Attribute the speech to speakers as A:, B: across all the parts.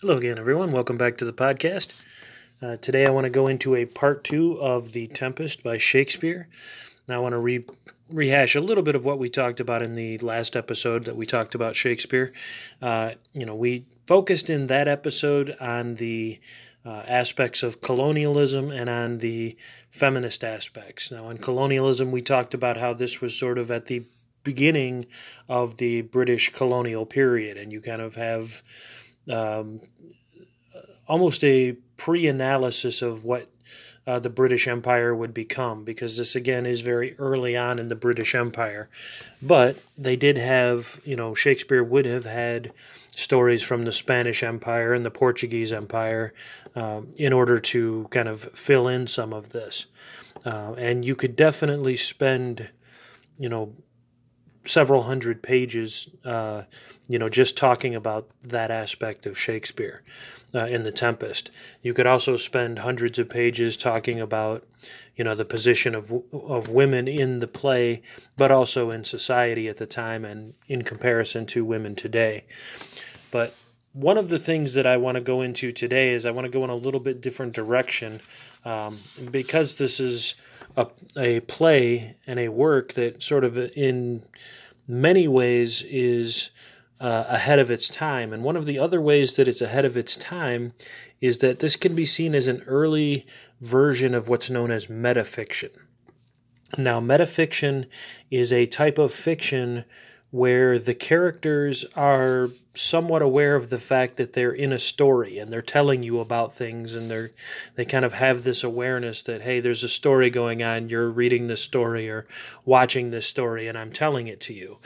A: Hello again, everyone. Welcome back to the podcast. Uh, today, I want to go into a part two of The Tempest by Shakespeare. Now, I want to re- rehash a little bit of what we talked about in the last episode that we talked about Shakespeare. Uh, you know, we focused in that episode on the uh, aspects of colonialism and on the feminist aspects. Now, on colonialism, we talked about how this was sort of at the beginning of the British colonial period, and you kind of have um, almost a pre analysis of what uh, the British Empire would become, because this again is very early on in the British Empire. But they did have, you know, Shakespeare would have had stories from the Spanish Empire and the Portuguese Empire um, in order to kind of fill in some of this. Uh, and you could definitely spend, you know, several hundred pages, uh, you know, just talking about that aspect of Shakespeare uh, in The Tempest. You could also spend hundreds of pages talking about, you know, the position of of women in the play, but also in society at the time and in comparison to women today. But one of the things that I want to go into today is I want to go in a little bit different direction um, because this is a, a play and a work that sort of in many ways is uh, ahead of its time. And one of the other ways that it's ahead of its time is that this can be seen as an early version of what's known as metafiction. Now, metafiction is a type of fiction where the characters are somewhat aware of the fact that they're in a story and they're telling you about things and they're they kind of have this awareness that hey there's a story going on you're reading this story or watching this story and I'm telling it to you.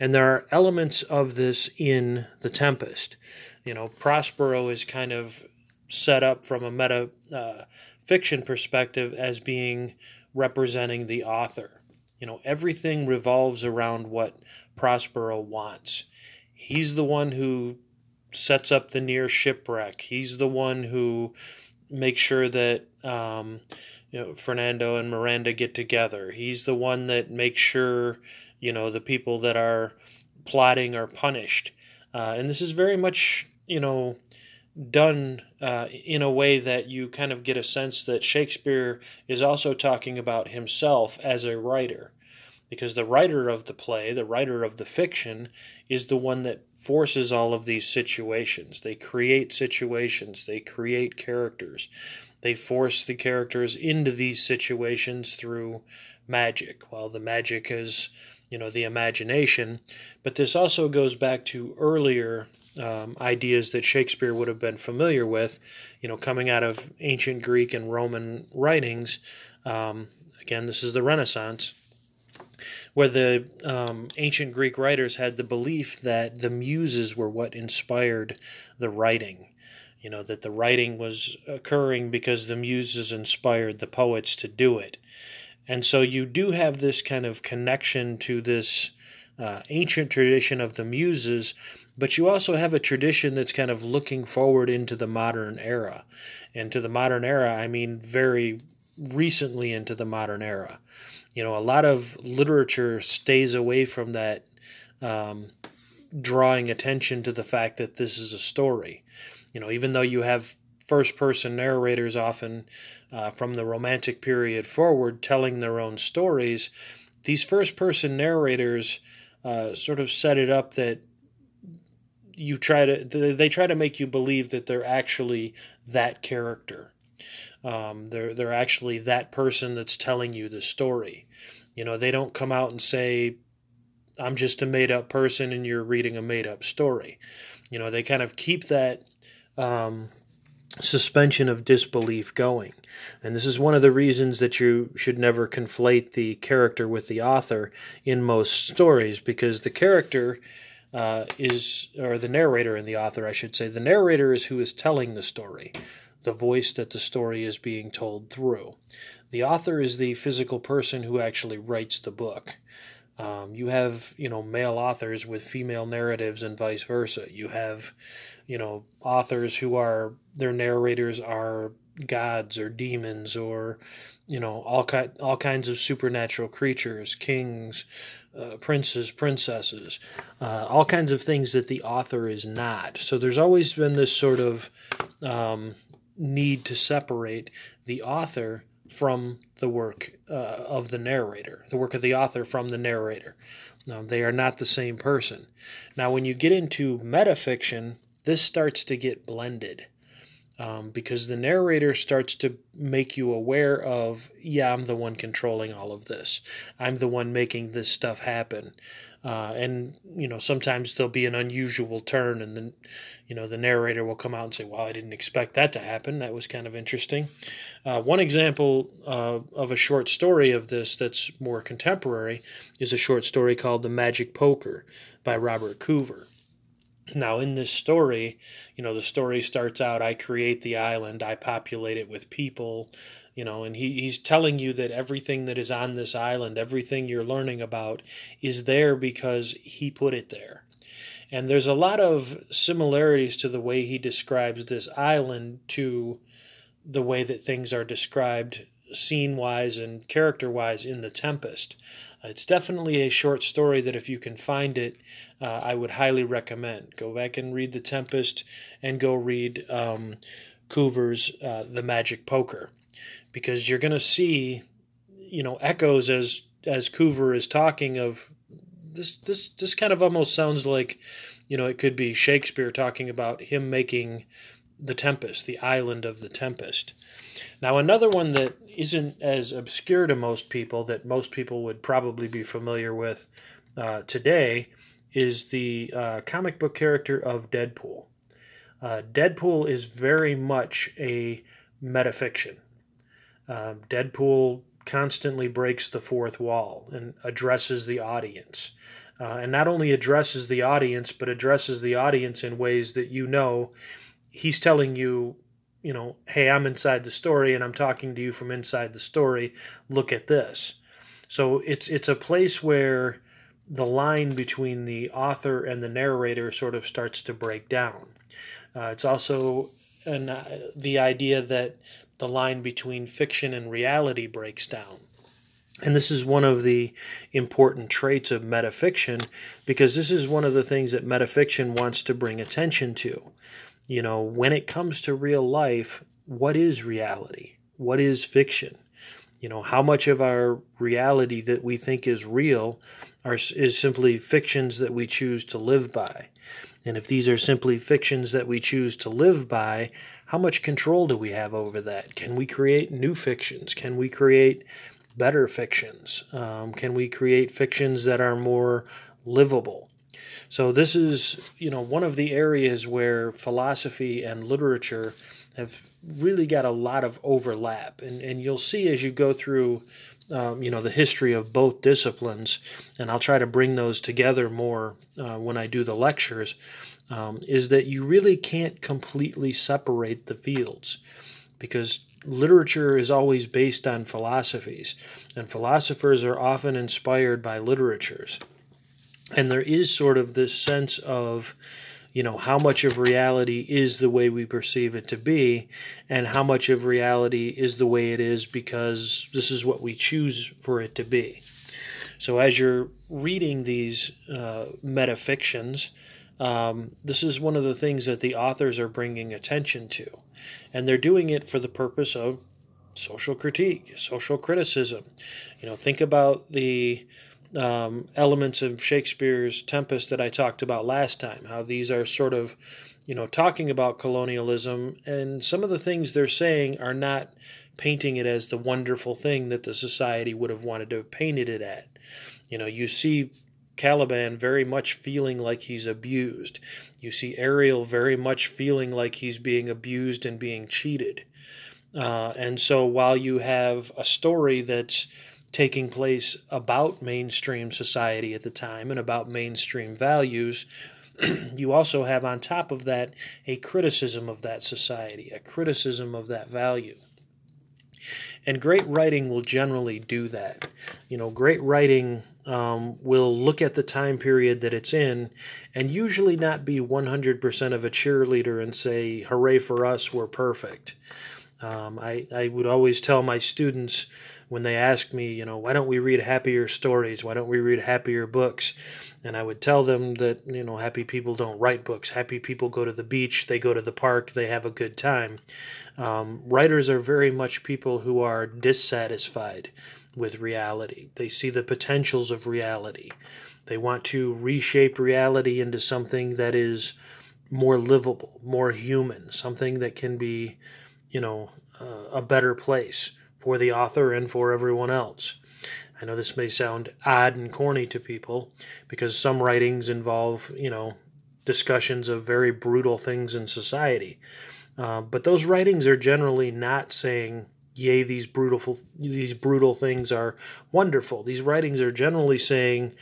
A: And there are elements of this in the tempest. You know prospero is kind of set up from a meta uh, fiction perspective as being representing the author you know, everything revolves around what Prospero wants. He's the one who sets up the near shipwreck. He's the one who makes sure that um, you know Fernando and Miranda get together. He's the one that makes sure you know the people that are plotting are punished. Uh, and this is very much you know done uh, in a way that you kind of get a sense that Shakespeare is also talking about himself as a writer. Because the writer of the play, the writer of the fiction, is the one that forces all of these situations. They create situations, they create characters, they force the characters into these situations through magic. Well, the magic is, you know, the imagination. But this also goes back to earlier um, ideas that Shakespeare would have been familiar with, you know, coming out of ancient Greek and Roman writings. Um, again, this is the Renaissance, where the um, ancient Greek writers had the belief that the muses were what inspired the writing. You know, that the writing was occurring because the muses inspired the poets to do it. And so you do have this kind of connection to this uh, ancient tradition of the muses, but you also have a tradition that's kind of looking forward into the modern era. And to the modern era, I mean very recently into the modern era. You know, a lot of literature stays away from that, um, drawing attention to the fact that this is a story. You know, even though you have first person narrators often uh, from the Romantic period forward telling their own stories, these first person narrators uh, sort of set it up that you try to they try to make you believe that they're actually that character. Um, they're they're actually that person that's telling you the story. You know, they don't come out and say, "I'm just a made up person and you're reading a made up story." You know, they kind of keep that um, suspension of disbelief going. And this is one of the reasons that you should never conflate the character with the author in most stories, because the character uh, is, or the narrator and the author, I should say, the narrator is who is telling the story, the voice that the story is being told through. The author is the physical person who actually writes the book. Um, you have, you know, male authors with female narratives and vice versa. You have, you know, authors who are, their narrators are, gods or demons or you know all ki- all kinds of supernatural creatures, kings, uh, princes, princesses, uh, all kinds of things that the author is not. So there's always been this sort of um, need to separate the author from the work uh, of the narrator, the work of the author from the narrator. Um, they are not the same person. Now, when you get into metafiction, this starts to get blended um, because the narrator starts to make you aware of, yeah, I'm the one controlling all of this. I'm the one making this stuff happen. Uh, and you know, sometimes there'll be an unusual turn, and then you know the narrator will come out and say, "Well, I didn't expect that to happen. That was kind of interesting." Uh, one example uh, of a short story of this that's more contemporary is a short story called "The Magic Poker" by Robert Coover. Now, in this story, you know, the story starts out I create the island, I populate it with people, you know, and he, he's telling you that everything that is on this island, everything you're learning about, is there because he put it there. And there's a lot of similarities to the way he describes this island to the way that things are described scene wise and character wise in The Tempest. It's definitely a short story that if you can find it, uh, I would highly recommend. Go back and read The Tempest and go read um, Coover's uh, The Magic Poker because you're going to see, you know, echoes as as Coover is talking of this this this kind of almost sounds like, you know, it could be Shakespeare talking about him making the Tempest, the island of the Tempest. Now, another one that isn't as obscure to most people, that most people would probably be familiar with uh, today, is the uh, comic book character of Deadpool. Uh, Deadpool is very much a metafiction. Um, Deadpool constantly breaks the fourth wall and addresses the audience. Uh, and not only addresses the audience, but addresses the audience in ways that you know he's telling you you know, hey, I'm inside the story and I'm talking to you from inside the story. Look at this. So it's it's a place where the line between the author and the narrator sort of starts to break down. Uh, it's also an, uh, the idea that the line between fiction and reality breaks down. And this is one of the important traits of metafiction because this is one of the things that metafiction wants to bring attention to you know, when it comes to real life, what is reality? What is fiction? You know, how much of our reality that we think is real are, is simply fictions that we choose to live by? And if these are simply fictions that we choose to live by, how much control do we have over that? Can we create new fictions? Can we create better fictions? Um, can we create fictions that are more livable? So this is, you know, one of the areas where philosophy and literature have really got a lot of overlap, and and you'll see as you go through. Um, you know the history of both disciplines, and I'll try to bring those together more uh, when I do the lectures. Um, is that you really can't completely separate the fields because literature is always based on philosophies, and philosophers are often inspired by literatures and there is sort of this sense of you know how much of reality is the way we perceive it to be and how much of reality is the way it is because this is what we choose for it to be. So as you're reading these uh, metafictions um, this is one of the things that the authors are bringing attention to. And they're doing it for the purpose of social critique social criticism. You know think about the um, elements of Shakespeare's Tempest that I talked about last time. How these are sort of, you know, talking about colonialism, and some of the things they're saying are not painting it as the wonderful thing that the society would have wanted to have painted it at. You know, you see Caliban very much feeling like he's abused. You see Ariel very much feeling like he's being abused and being cheated. Uh, and so while you have a story that's taking place about mainstream society at the time and about mainstream values, you also have on top of that a criticism of that society, a criticism of that value. And great writing will generally do that. You know, great writing um, will look at the time period that it's in and usually not be 100% of a cheerleader and say, hooray for us, we're perfect. Um, I, I would always tell my students when they ask me, you know, why don't we read happier stories? Why don't we read happier books? And I would tell them that, you know, happy people don't write books. Happy people go to the beach, they go to the park, they have a good time. Um, writers are very much people who are dissatisfied with reality. They see the potentials of reality. They want to reshape reality into something that is more livable, more human, something that can be, you know, uh, a better place for the author and for everyone else. I know this may sound odd and corny to people because some writings involve, you know, discussions of very brutal things in society. Uh, but those writings are generally not saying, "Yea, these brutal these brutal things are wonderful." These writings are generally saying,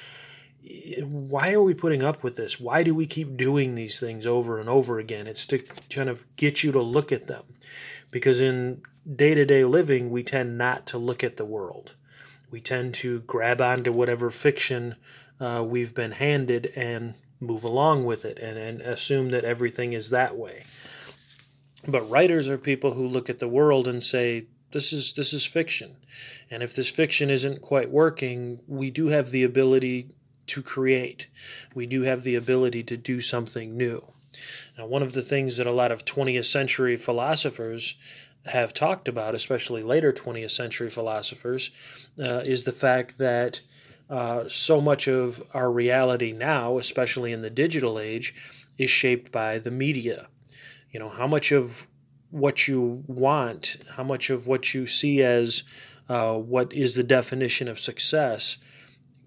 A: "Why are we putting up with this? Why do we keep doing these things over and over again?" It's to kind of get you to look at them, because in day to day living, we tend not to look at the world. We tend to grab onto whatever fiction uh, we've been handed and move along with it and, and assume that everything is that way. But writers are people who look at the world and say, this is this is fiction. And if this fiction isn't quite working, we do have the ability to create. We do have the ability to do something new. Now, one of the things that a lot of 20th century philosophers have talked about, especially later 20th century philosophers, uh, is the fact that uh, so much of our reality now, especially in the digital age, is shaped by the media. You know, how much of what you want, how much of what you see as uh, what is the definition of success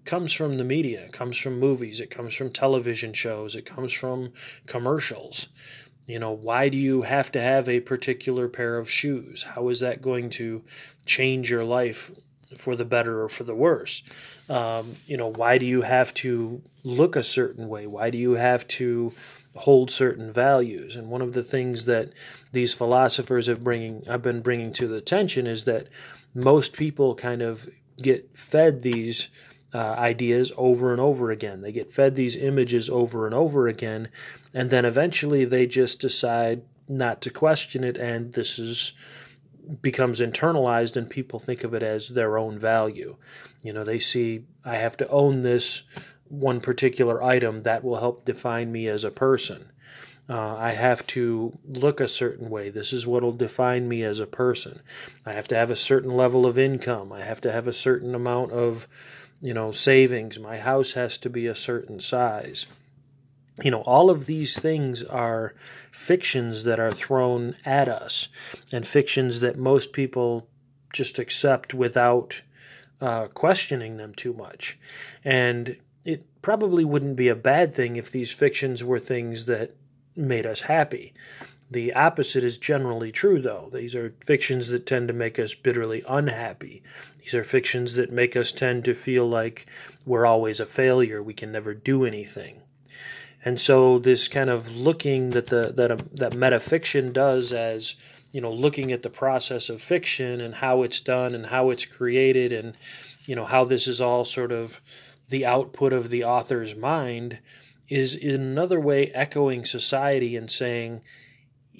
A: comes from the media, it comes from movies, it comes from television shows, it comes from commercials. You know, why do you have to have a particular pair of shoes? How is that going to change your life for the better or for the worse? Um, you know, why do you have to look a certain way? Why do you have to hold certain values? And one of the things that these philosophers have bringing have been bringing to the attention is that most people kind of get fed these uh, ideas over and over again. They get fed these images over and over again, and then eventually they just decide not to question it, and this is becomes internalized, and people think of it as their own value. You know, they see I have to own this one particular item that will help define me as a person. Uh, I have to look a certain way. This is what will define me as a person. I have to have a certain level of income. I have to have a certain amount of you know, savings. My house has to be a certain size. You know, all of these things are fictions that are thrown at us and fictions that most people just accept without uh, questioning them too much. And it probably wouldn't be a bad thing if these fictions were things that made us happy. The opposite is generally true, though. These are fictions that tend to make us bitterly unhappy. These are fictions that make us tend to feel like we're always a failure, we can never do anything. And so this kind of looking that the that a, that metafiction does as you know looking at the process of fiction and how it's done and how it's created and you know how this is all sort of the output of the author's mind is in another way echoing society and saying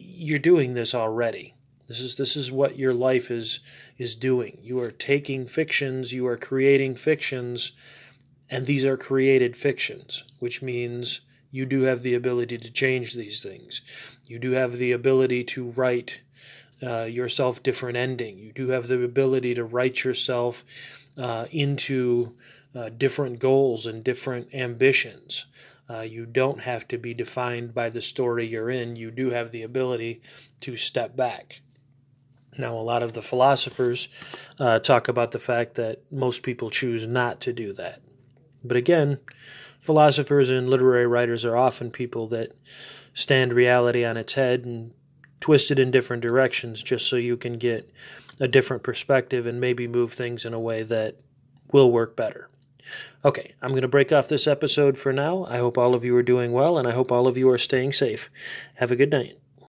A: you're doing this already. This is this is what your life is is doing. You are taking fictions, you are creating fictions, and these are created fictions, which means you do have the ability to change these things. You do have the ability to write uh, yourself different ending. You do have the ability to write yourself uh, into uh, different goals and different ambitions. Uh, you don't have to be defined by the story you're in. You do have the ability to step back. Now, a lot of the philosophers uh, talk about the fact that most people choose not to do that. But again, philosophers and literary writers are often people that stand reality on its head and twist it in different directions just so you can get a different perspective and maybe move things in a way that will work better. Okay, I'm going to break off this episode for now. I hope all of you are doing well, and I hope all of you are staying safe. Have a good night.